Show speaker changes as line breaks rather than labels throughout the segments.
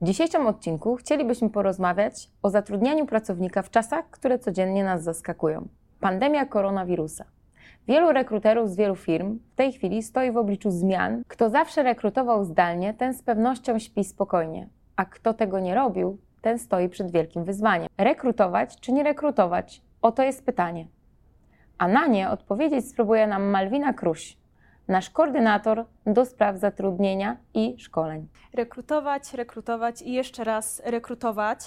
W dzisiejszym odcinku chcielibyśmy porozmawiać o zatrudnianiu pracownika w czasach, które codziennie nas zaskakują. Pandemia koronawirusa. Wielu rekruterów z wielu firm w tej chwili stoi w obliczu zmian. Kto zawsze rekrutował zdalnie, ten z pewnością śpi spokojnie, a kto tego nie robił, ten stoi przed wielkim wyzwaniem. Rekrutować czy nie rekrutować? Oto jest pytanie. A na nie odpowiedzieć spróbuje nam Malwina Kruś, nasz koordynator do spraw zatrudnienia i szkoleń.
Rekrutować, rekrutować i jeszcze raz rekrutować.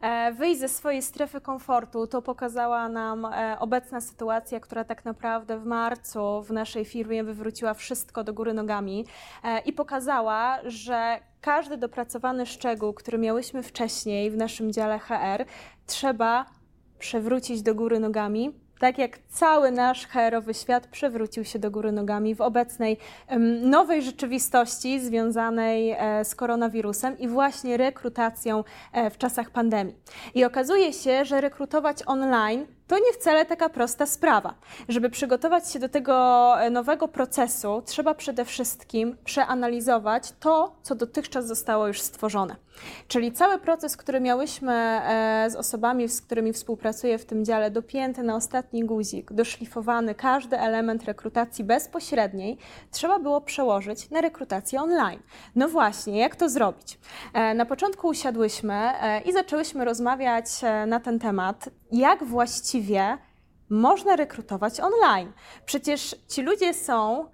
E, wyjść ze swojej strefy komfortu to pokazała nam e, obecna sytuacja, która tak naprawdę w marcu w naszej firmie wywróciła wszystko do góry nogami e, i pokazała, że każdy dopracowany szczegół, który miałyśmy wcześniej w naszym dziale HR, trzeba przewrócić do góry nogami, tak jak cały nasz HR-owy świat przewrócił się do góry nogami w obecnej nowej rzeczywistości związanej e, z koronawirusem i właśnie rekrutacją e, w czasach pandemii. I okazuje się, że rekrutować online to nie wcale taka prosta sprawa. Żeby przygotować się do tego e, nowego procesu, trzeba przede wszystkim przeanalizować to, co dotychczas zostało już stworzone. Czyli cały proces, który miałyśmy e, z osobami, z którymi współpracuję w tym dziale, dopięty na ostatni guzik, doszlifowany każdy element rekrutacji bezpośredniej, trzeba było przełożyć na rekrutację online. No właśnie, jak to zrobić? E, na początku usiadłyśmy i zaczęłyśmy rozmawiać na ten temat, jak właściwie można rekrutować online. Przecież ci ludzie są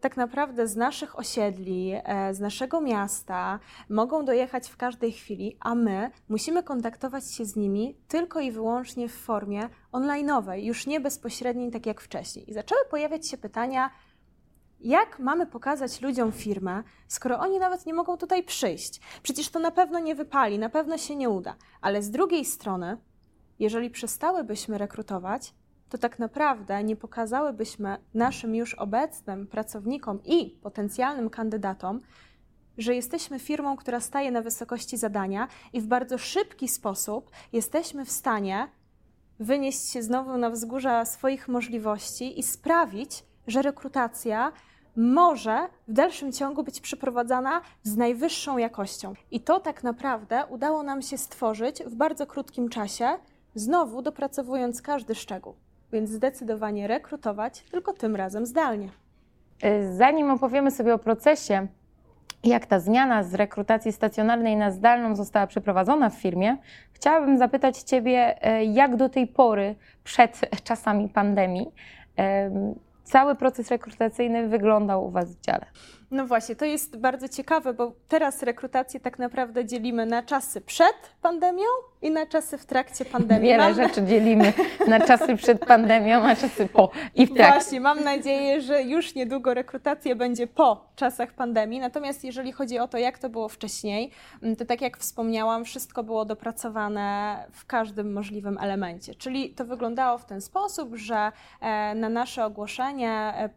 tak naprawdę z naszych osiedli, e, z naszego miasta, mogą dojechać w każdej chwili, a my musimy kontaktować się z nimi tylko i wyłącznie w formie onlineowej, już nie bezpośredniej, tak jak wcześniej. I zaczęły pojawiać się pytania, jak mamy pokazać ludziom firmę, skoro oni nawet nie mogą tutaj przyjść? Przecież to na pewno nie wypali, na pewno się nie uda. Ale z drugiej strony, jeżeli przestałybyśmy rekrutować, to tak naprawdę nie pokazałybyśmy naszym już obecnym pracownikom i potencjalnym kandydatom, że jesteśmy firmą, która staje na wysokości zadania i w bardzo szybki sposób jesteśmy w stanie wynieść się znowu na wzgórza swoich możliwości i sprawić, że rekrutacja może w dalszym ciągu być przeprowadzana z najwyższą jakością. I to tak naprawdę udało nam się stworzyć w bardzo krótkim czasie znowu dopracowując każdy szczegół. Więc zdecydowanie rekrutować, tylko tym razem zdalnie.
Y, zanim opowiemy sobie o procesie, jak ta zmiana z rekrutacji stacjonarnej na zdalną została przeprowadzona w firmie, chciałabym zapytać Ciebie, y, jak do tej pory, przed czasami pandemii, cały proces rekrutacyjny wyglądał u Was w dziale?
No właśnie, to jest bardzo ciekawe, bo teraz rekrutację tak naprawdę dzielimy na czasy przed pandemią i na czasy w trakcie pandemii.
Wiele mam... rzeczy dzielimy na czasy przed pandemią, a czasy po i w trakcie.
Właśnie, mam nadzieję, że już niedługo rekrutacja będzie po czasach pandemii. Natomiast jeżeli chodzi o to, jak to było wcześniej, mm, to tak jak wspomniałam, wszystko było dopracowane w każdym możliwym elemencie. Czyli to wyglądało w ten sposób, że e, na nasze ogłoszenie e,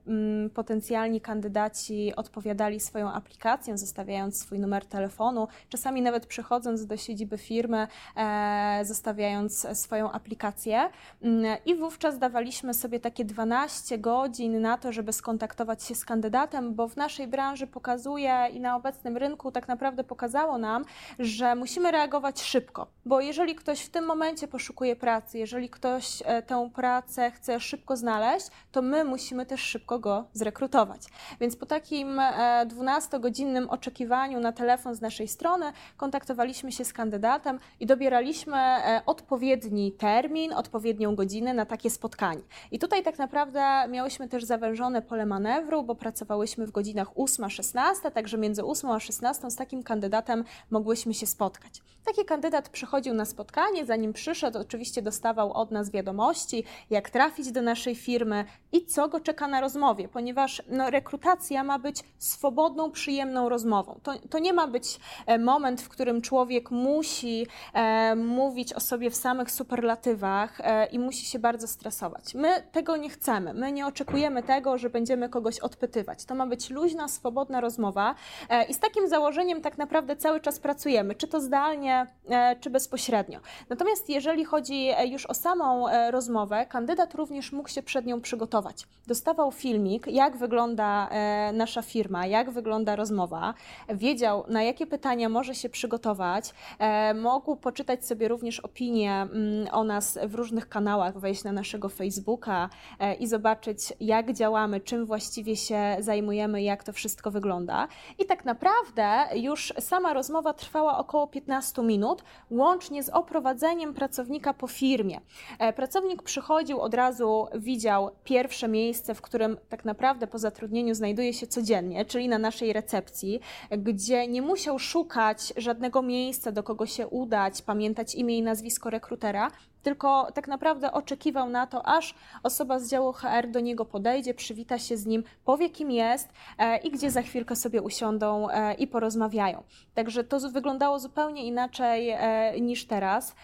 potencjalni kandydaci odpowiadali swoją aplikacją, zostawiając swój numer telefonu, czasami nawet przychodząc do siedziby firmy, e, zostawiając swoją aplikację. Mm, I wówczas dawaliśmy sobie takie 12 godzin na to, żeby skontaktować się z kandydatem, bo w naszej branży pokazuje i na obecnym rynku tak naprawdę pokazało nam, że musimy reagować szybko, bo jeżeli ktoś w tym momencie poszukuje pracy, jeżeli ktoś e, tę pracę chce szybko znaleźć, to my musimy też szybko go zrekrutować. Więc po takim 12-godzinnym e, oczekiwaniu na telefon z naszej strony kontaktowaliśmy się z kandydatem i dobieraliśmy e, odpowiedni termin, odpowiednią godzinę na takie spotkanie. I tutaj tak naprawdę miałyśmy też zawężone pole manewru, bo pracowałyśmy w godzinach 8-16, także między 8 a 16 z takim kandydatem mogłyśmy się spotkać. Taki kandydat przychodził na spotkanie, zanim przyszedł, oczywiście dostawał od nas wiadomości, jak trafić do naszej firmy i co go czeka na rozmowie, ponieważ no, rekrutacja ma być swobodną, przyjemną rozmową. To, to nie ma być e, moment, w którym człowiek musi e, mówić o sobie w samych superlatywach e, i musi się bardzo stresować. My tego nie chcemy. My nie oczekujemy tego, że będziemy kogoś odpytywać. To ma być luźna, swobodna rozmowa e, i z takim założeniem tak naprawdę cały czas pracujemy, czy to zdalnie, e, czy bezpośrednio. Natomiast jeżeli chodzi już o samą rozmowę, kandydat również mógł się przed nią przygotować. Dostawał filmik, jak wygląda nasza firma firma, jak wygląda rozmowa, wiedział, na jakie pytania może się przygotować, e, mógł poczytać sobie również opinie mm, o nas w różnych kanałach, wejść na naszego Facebooka e, i zobaczyć, jak działamy, czym właściwie się zajmujemy, jak to wszystko wygląda. I tak naprawdę już sama rozmowa trwała około 15 minut, łącznie z oprowadzeniem pracownika po firmie. E, pracownik przychodził od razu, widział pierwsze miejsce, w którym tak naprawdę po zatrudnieniu znajduje się codziennie, czyli na naszej recepcji, gdzie nie musiał szukać żadnego miejsca, do kogo się udać, pamiętać imię i nazwisko rekrutera, tylko tak naprawdę oczekiwał na to, aż osoba z działu HR do niego podejdzie, przywita się z nim, powie kim jest e, i gdzie za chwilkę sobie usiądą e, i porozmawiają. Także to wyglądało zupełnie inaczej e, niż teraz,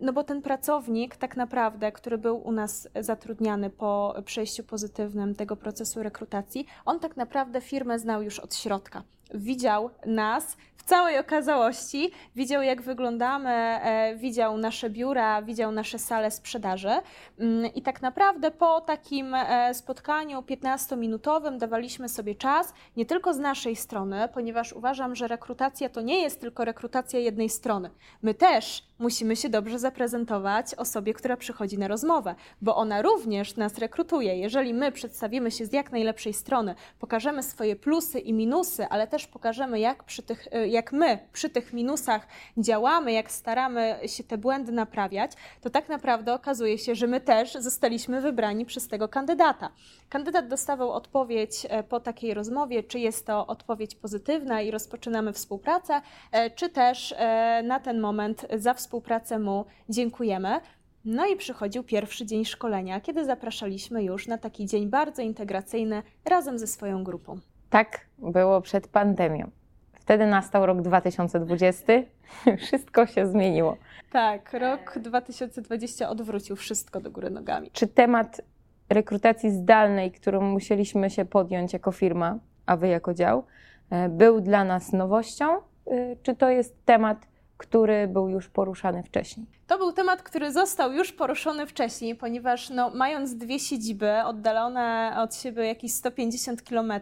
no bo ten pracownik tak naprawdę, który był u nas zatrudniany po przejściu pozytywnym tego procesu rekrutacji, on tak naprawdę firmę znał już od środka widział nas w całej okazałości, widział jak wyglądamy, e, widział nasze biura, widział nasze sale sprzedaży mm, i tak naprawdę po takim e, spotkaniu 15-minutowym dawaliśmy sobie czas nie tylko z naszej strony, ponieważ uważam, że rekrutacja to nie jest tylko rekrutacja jednej strony. My też musimy się dobrze zaprezentować osobie, która przychodzi na rozmowę, bo ona również nas rekrutuje. Jeżeli my przedstawimy się z jak najlepszej strony, pokażemy swoje plusy i minusy, ale też pokażemy, jak, przy tych, y, jak my przy tych minusach działamy, jak staramy się te błędy naprawiać, to tak naprawdę okazuje się, że my też zostaliśmy wybrani przez tego kandydata. Kandydat dostawał odpowiedź e, po takiej rozmowie, czy jest to odpowiedź pozytywna i rozpoczynamy współpracę, e, czy też e, na ten moment za współpracę mu dziękujemy. No i przychodził pierwszy dzień szkolenia, kiedy zapraszaliśmy już na taki dzień bardzo integracyjny razem ze swoją grupą.
Tak było przed pandemią. Wtedy nastał rok 2020, wszystko się zmieniło.
Tak, rok 2020 odwrócił wszystko do góry nogami.
Czy temat rekrutacji zdalnej, którą musieliśmy się podjąć jako firma, a wy jako dział, e, był dla nas nowością? E, czy to jest temat, który był już poruszany wcześniej?
To był temat, który został już poruszony wcześniej, ponieważ no, mając dwie siedziby oddalone od siebie jakieś 150 km,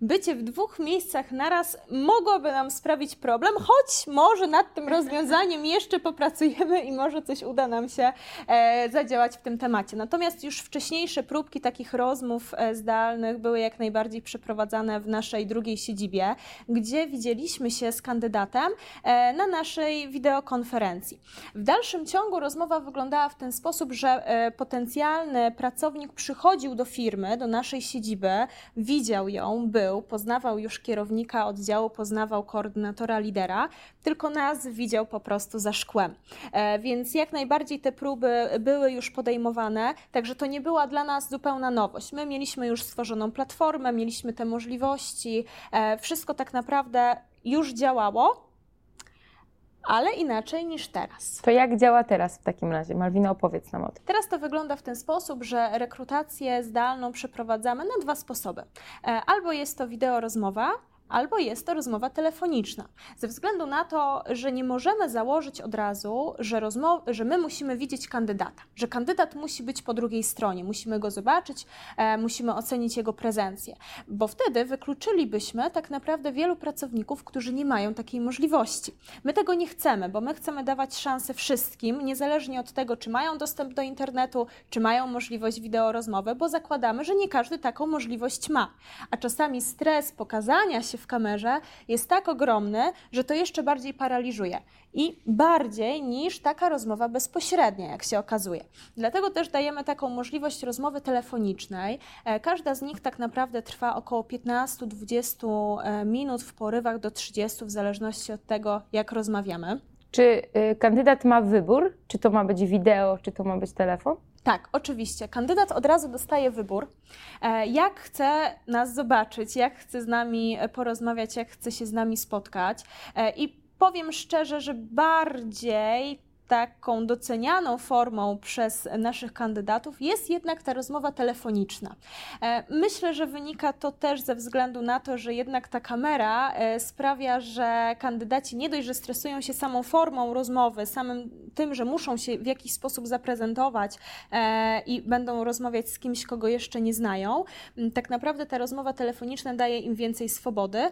bycie w dwóch miejscach naraz mogłoby nam sprawić problem, choć może nad tym rozwiązaniem jeszcze popracujemy i może coś uda nam się e, zadziałać w tym temacie. Natomiast już wcześniejsze próbki takich rozmów e, zdalnych były jak najbardziej przeprowadzane w naszej drugiej siedzibie, gdzie widzieliśmy się z kandydatem e, na naszej wideokonferencji. W dalszym dalszym ciągu rozmowa wyglądała w ten sposób, że e, potencjalny pracownik przychodził do firmy, do naszej siedziby, widział ją, był, poznawał już kierownika oddziału, poznawał koordynatora lidera, tylko nas widział po prostu za szkłem. E, więc jak najbardziej te próby były już podejmowane, także to nie była dla nas zupełna nowość. My mieliśmy już stworzoną platformę, mieliśmy te możliwości, e, wszystko tak naprawdę już działało ale inaczej niż teraz.
To jak działa teraz w takim razie? Malwina, opowiedz nam o tym.
Teraz to wygląda w ten sposób, że rekrutację zdalną przeprowadzamy na dwa sposoby. E, albo jest to wideo rozmowa, albo jest to rozmowa telefoniczna. Ze względu na to, że nie możemy założyć od razu, że, że my musimy widzieć kandydata, że kandydat musi być po drugiej stronie, musimy go zobaczyć, e, musimy ocenić jego prezencję, bo wtedy wykluczylibyśmy tak naprawdę wielu pracowników, którzy nie mają takiej możliwości. My tego nie chcemy, bo my chcemy dawać szansę wszystkim, niezależnie od tego, czy mają dostęp do internetu, czy mają możliwość wideo rozmowy, bo zakładamy, że nie każdy taką możliwość ma. A czasami stres pokazania się w kamerze jest tak ogromny, że to jeszcze bardziej paraliżuje. I bardziej niż taka rozmowa bezpośrednia, jak się okazuje. Dlatego też dajemy taką możliwość rozmowy telefonicznej. E, każda z nich tak naprawdę trwa około 15-20 e, minut, w porywach do 30, w zależności od tego, jak rozmawiamy.
Czy y, kandydat ma wybór, czy to ma być wideo, czy to ma być telefon?
Tak, oczywiście. Kandydat od razu dostaje wybór, e, jak chce nas zobaczyć, jak chce z nami porozmawiać, jak chce się z nami spotkać. E, I powiem szczerze, że bardziej taką docenianą formą przez naszych kandydatów jest jednak ta rozmowa telefoniczna. E, myślę, że wynika to też ze względu na to, że jednak ta kamera e, sprawia, że kandydaci nie dość, że stresują się samą formą rozmowy, samym tym, że muszą się w jakiś sposób zaprezentować e, i będą rozmawiać z kimś, kogo jeszcze nie znają. Tak naprawdę ta rozmowa telefoniczna daje im więcej swobody,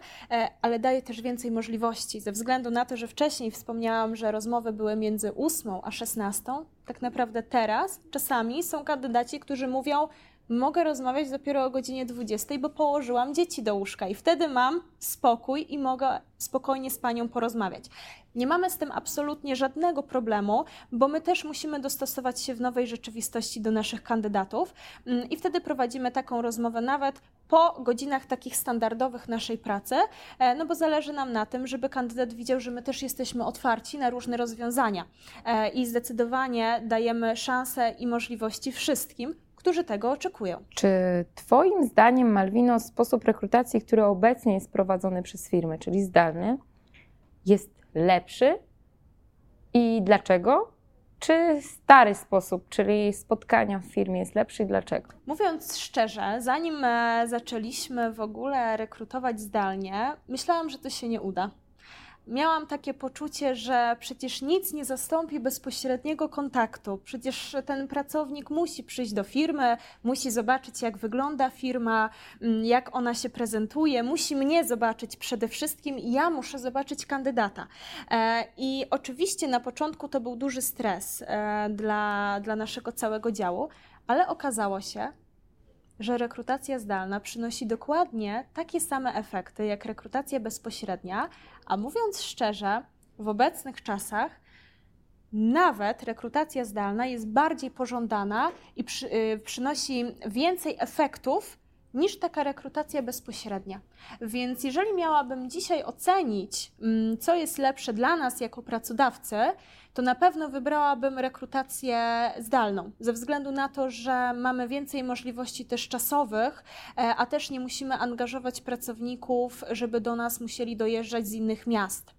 ale daje też więcej możliwości, ze względu na to, że wcześniej wspomniałam, że rozmowy były między 8 a 16, tak naprawdę teraz czasami są kandydaci, którzy mówią, mogę rozmawiać dopiero o godzinie 20, bo położyłam dzieci do łóżka i wtedy mam spokój i mogę spokojnie z panią porozmawiać. Nie mamy z tym absolutnie żadnego problemu, bo my też musimy dostosować się w nowej rzeczywistości do naszych kandydatów mm, i wtedy prowadzimy taką rozmowę nawet po godzinach takich standardowych naszej pracy, e, no bo zależy nam na tym, żeby kandydat widział, że my też jesteśmy otwarci na różne rozwiązania e, i zdecydowanie dajemy szanse i możliwości wszystkim, którzy tego oczekują.
Czy Twoim zdaniem, Malwino, sposób rekrutacji, który obecnie jest prowadzony przez firmy, czyli zdalny, jest lepszy? I dlaczego? Czy stary sposób, czyli spotkania w firmie jest lepszy i dlaczego?
Mówiąc szczerze, zanim e, zaczęliśmy w ogóle rekrutować zdalnie, myślałam, że to się nie uda miałam takie poczucie, że przecież nic nie zastąpi bezpośredniego kontaktu. Przecież ten pracownik musi przyjść do firmy, musi zobaczyć, jak wygląda firma, mm, jak ona się prezentuje, musi mnie zobaczyć przede wszystkim i ja muszę zobaczyć kandydata. E, I oczywiście na początku to był duży stres e, dla, dla naszego całego działu, ale okazało się, że rekrutacja zdalna przynosi dokładnie takie same efekty jak rekrutacja bezpośrednia, a mówiąc szczerze, w obecnych czasach nawet rekrutacja zdalna jest bardziej pożądana i przy, y, przynosi więcej efektów niż taka rekrutacja bezpośrednia. Więc jeżeli miałabym dzisiaj ocenić, mm, co jest lepsze dla nas jako pracodawcy, to na pewno wybrałabym rekrutację zdalną, ze względu na to, że mamy więcej możliwości też czasowych, e, a też nie musimy angażować pracowników, żeby do nas musieli dojeżdżać z innych miast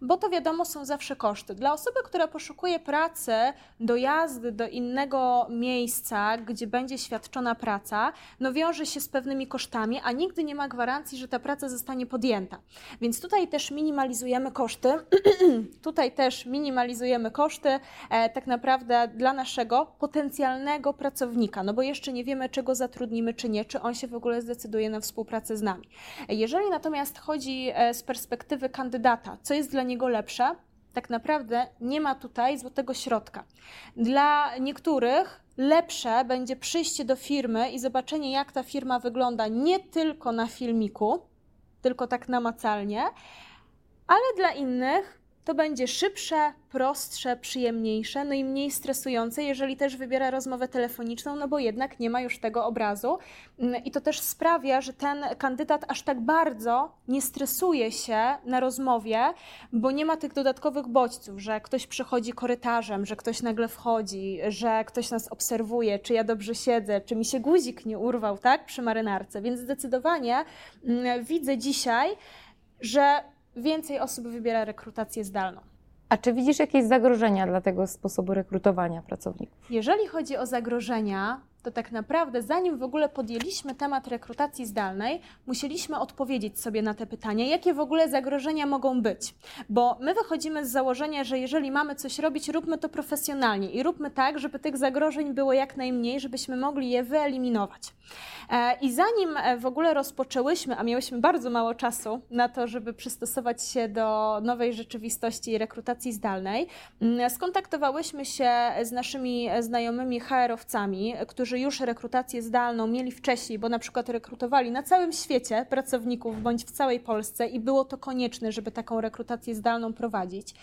bo to wiadomo są zawsze koszty. Dla osoby, która poszukuje pracy, dojazdy do innego miejsca, gdzie będzie świadczona praca, no wiąże się z pewnymi kosztami, a nigdy nie ma gwarancji, że ta praca zostanie podjęta. Więc tutaj też minimalizujemy koszty. tutaj też minimalizujemy koszty e, tak naprawdę dla naszego potencjalnego pracownika, no bo jeszcze nie wiemy, czego zatrudnimy, czy nie, czy on się w ogóle zdecyduje na współpracę z nami. Jeżeli natomiast chodzi e, z perspektywy kandydata, co jest jest dla niego lepsze, tak naprawdę nie ma tutaj złotego środka. Dla niektórych lepsze będzie przyjście do firmy i zobaczenie, jak ta firma wygląda nie tylko na filmiku, tylko tak namacalnie, ale dla innych to będzie szybsze, prostsze, przyjemniejsze, no i mniej stresujące, jeżeli też wybiera rozmowę telefoniczną, no bo jednak nie ma już tego obrazu. Mm, I to też sprawia, że ten kandydat aż tak bardzo nie stresuje się na rozmowie, bo nie ma tych dodatkowych bodźców, że ktoś przychodzi korytarzem, że ktoś nagle wchodzi, że ktoś nas obserwuje, czy ja dobrze siedzę, czy mi się guzik nie urwał, tak, przy marynarce. Więc zdecydowanie mm, widzę dzisiaj, że więcej osób wybiera rekrutację zdalną.
A czy widzisz jakieś zagrożenia dla tego sposobu rekrutowania pracowników?
Jeżeli chodzi o zagrożenia, to tak naprawdę, zanim w ogóle podjęliśmy temat rekrutacji zdalnej, musieliśmy odpowiedzieć sobie na te pytania, jakie w ogóle zagrożenia mogą być. Bo my wychodzimy z założenia, że jeżeli mamy coś robić, róbmy to profesjonalnie i róbmy tak, żeby tych zagrożeń było jak najmniej, żebyśmy mogli je wyeliminować. E, I zanim e, w ogóle rozpoczęłyśmy, a miałyśmy bardzo mało czasu na to, żeby przystosować się do nowej rzeczywistości rekrutacji zdalnej, mm, skontaktowałyśmy się z naszymi znajomymi HR-owcami, którzy którzy już rekrutację zdalną mieli wcześniej, bo na przykład rekrutowali na całym świecie pracowników bądź w całej Polsce i było to konieczne, żeby taką rekrutację zdalną prowadzić.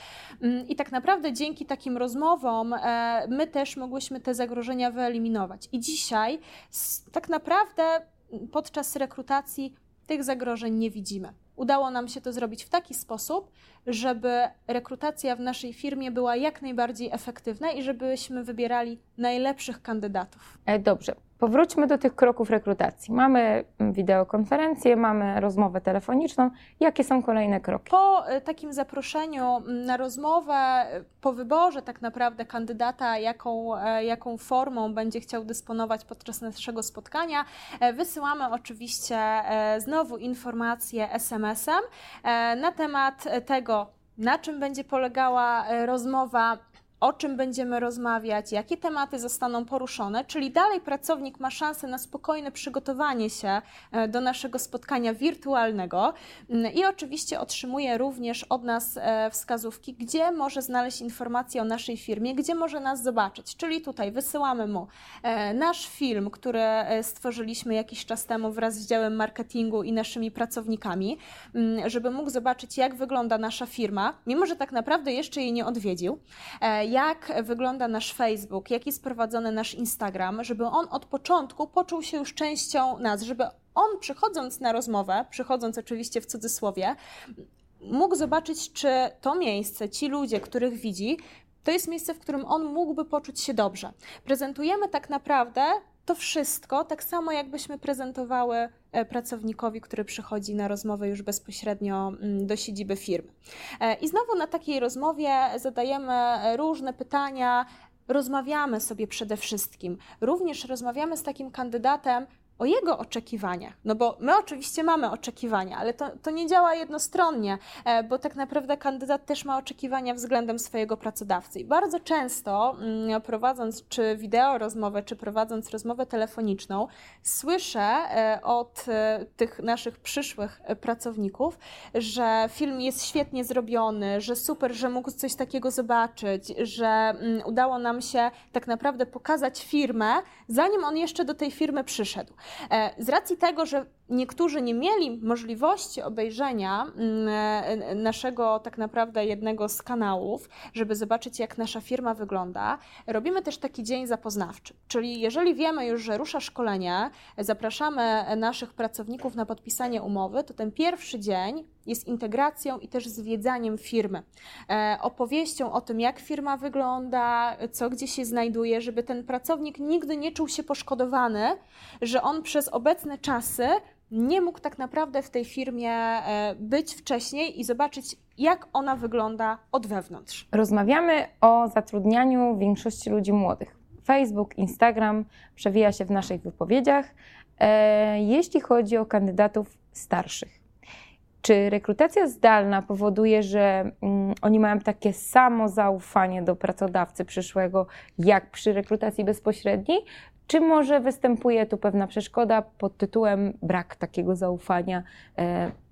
Mm, I tak naprawdę dzięki takim rozmowom e, my też mogłyśmy te zagrożenia wyeliminować. I dzisiaj tak naprawdę podczas rekrutacji tych zagrożeń nie widzimy. Udało nam się to zrobić w taki sposób, żeby rekrutacja w naszej firmie była jak najbardziej efektywna i żebyśmy wybierali najlepszych kandydatów.
E, dobrze. Powróćmy do tych kroków rekrutacji. Mamy mm, wideokonferencję, mamy rozmowę telefoniczną. Jakie są kolejne kroki?
Po e, takim zaproszeniu mm, na rozmowę, e, po wyborze tak naprawdę kandydata, jaką, e, jaką formą będzie chciał dysponować podczas naszego spotkania, wysyłamy oczywiście znowu informacje SMS-em na temat tego, na czym będzie polegała rozmowa, o czym będziemy rozmawiać, jakie tematy zostaną poruszone, czyli dalej pracownik ma szansę na spokojne przygotowanie się e, do naszego spotkania wirtualnego mm, i oczywiście otrzymuje również od nas e, wskazówki, gdzie może znaleźć informacje o naszej firmie, gdzie może nas zobaczyć. Czyli tutaj wysyłamy mu e, nasz film, który stworzyliśmy jakiś czas temu wraz z działem marketingu i naszymi pracownikami, mm, żeby mógł zobaczyć, jak wygląda nasza firma, mimo że tak naprawdę jeszcze jej nie odwiedził jak wygląda nasz Facebook, jak jest prowadzony nasz Instagram, żeby on od początku poczuł się już częścią nas, żeby on przychodząc na rozmowę, przychodząc oczywiście w cudzysłowie, mógł zobaczyć, czy to miejsce, ci ludzie, których widzi, to jest miejsce, w którym on mógłby poczuć się dobrze. Prezentujemy tak naprawdę to wszystko, tak samo jakbyśmy prezentowały e, pracownikowi, który przychodzi na rozmowę już bezpośrednio mm, do siedziby firmy. E, I znowu na takiej rozmowie zadajemy różne pytania, rozmawiamy sobie przede wszystkim. Również rozmawiamy z takim kandydatem, o jego oczekiwaniach. No bo my oczywiście mamy oczekiwania, ale to, to nie działa jednostronnie, e, bo tak naprawdę kandydat też ma oczekiwania względem swojego pracodawcy. I bardzo często mm, prowadząc czy wideo rozmowę, czy prowadząc rozmowę telefoniczną, słyszę e, od e, tych naszych przyszłych pracowników, że film jest świetnie zrobiony, że super, że mógł coś takiego zobaczyć, że mm, udało nam się tak naprawdę pokazać firmę, zanim on jeszcze do tej firmy przyszedł. E, z racji tego, że niektórzy nie mieli możliwości obejrzenia mm, e, naszego tak naprawdę jednego z kanałów, żeby zobaczyć, jak nasza firma wygląda, robimy też taki dzień zapoznawczy. Czyli jeżeli wiemy już, że rusza szkolenie, zapraszamy naszych pracowników na podpisanie umowy, to ten pierwszy dzień jest integracją i też zwiedzaniem firmy. E, opowieścią o tym, jak firma wygląda, co gdzie się znajduje, żeby ten pracownik nigdy nie czuł się poszkodowany, że on przez obecne czasy nie mógł tak naprawdę w tej firmie e, być wcześniej i zobaczyć, jak ona wygląda od wewnątrz.
Rozmawiamy o zatrudnianiu większości ludzi młodych. Facebook, Instagram przewija się w naszych wypowiedziach, e, jeśli chodzi o kandydatów starszych. Czy rekrutacja zdalna powoduje, że mm, oni mają takie samo zaufanie do pracodawcy przyszłego, jak przy rekrutacji bezpośredniej? Czy może występuje tu pewna przeszkoda pod tytułem brak takiego zaufania?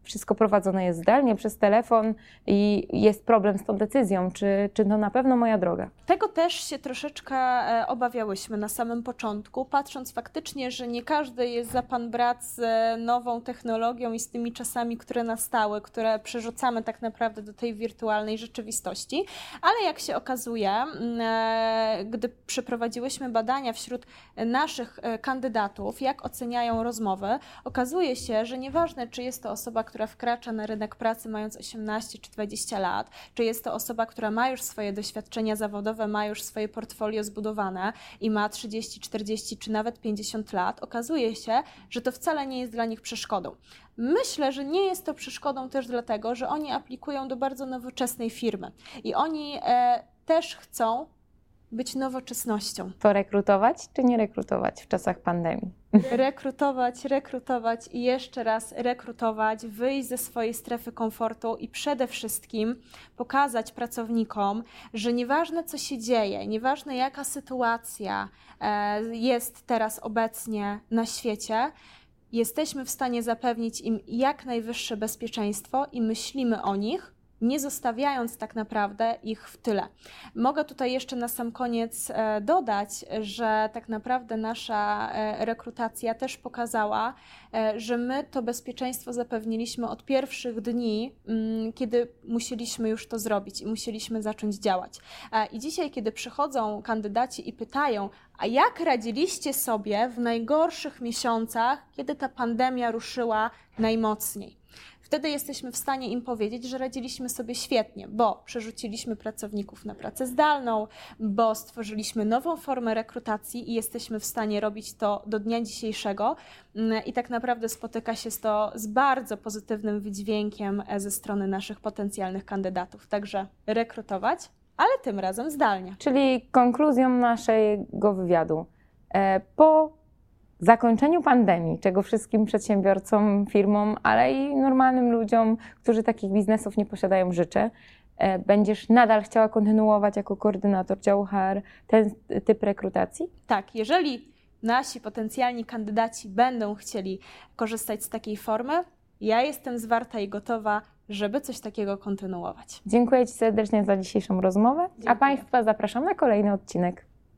Wszystko prowadzone jest zdalnie przez telefon i jest problem z tą decyzją, czy, czy to na pewno moja droga.
Tego też się troszeczkę e, obawiałyśmy na samym początku, patrząc faktycznie, że nie każdy jest za pan brat z e, nową technologią i z tymi czasami, które nastały, które przerzucamy tak naprawdę do tej wirtualnej rzeczywistości, ale jak się okazuje, e, gdy przeprowadziłyśmy badania wśród naszych kandydatów, jak oceniają rozmowy, okazuje się, że nieważne, czy jest to osoba, która która wkracza na rynek pracy mając 18 czy 20 lat, czy jest to osoba, która ma już swoje doświadczenia zawodowe, ma już swoje portfolio zbudowane i ma 30, 40 czy nawet 50 lat, okazuje się, że to wcale nie jest dla nich przeszkodą. Myślę, że nie jest to przeszkodą też dlatego, że oni aplikują do bardzo nowoczesnej firmy i oni e, też chcą być nowoczesnością.
To rekrutować czy nie rekrutować w czasach pandemii?
Rekrutować, rekrutować i jeszcze raz rekrutować, wyjść ze swojej strefy komfortu i przede wszystkim pokazać pracownikom, że nieważne co się dzieje, nieważne jaka sytuacja e, jest teraz obecnie na świecie, jesteśmy w stanie zapewnić im jak najwyższe bezpieczeństwo i myślimy o nich nie zostawiając tak naprawdę ich w tyle. Mogę tutaj jeszcze na sam koniec e, dodać, że tak naprawdę nasza e, rekrutacja też pokazała, e, że my to bezpieczeństwo zapewniliśmy od pierwszych dni, mm, kiedy musieliśmy już to zrobić i musieliśmy zacząć działać. I dzisiaj, kiedy przychodzą kandydaci i pytają, a jak radziliście sobie w najgorszych miesiącach, kiedy ta pandemia ruszyła najmocniej? Wtedy jesteśmy w stanie im powiedzieć, że radziliśmy sobie świetnie, bo przerzuciliśmy pracowników na pracę zdalną, bo stworzyliśmy nową formę rekrutacji i jesteśmy w stanie robić to do dnia dzisiejszego. Mm, I tak naprawdę spotyka się to z bardzo pozytywnym wydźwiękiem e, ze strony naszych potencjalnych kandydatów. Także rekrutować, ale tym razem zdalnie.
Czyli konkluzją naszego wywiadu. E, po zakończeniu pandemii, czego wszystkim przedsiębiorcom, firmom, ale i normalnym ludziom, którzy takich biznesów nie posiadają, życzę, e, będziesz nadal chciała kontynuować jako koordynator działu HR ten typ rekrutacji?
Tak, jeżeli nasi potencjalni kandydaci będą chcieli korzystać z takiej formy, ja jestem zwarta i gotowa, żeby coś takiego kontynuować.
Dziękuję Ci serdecznie za dzisiejszą rozmowę,
Dziękuję.
a Państwa zapraszam na kolejny odcinek.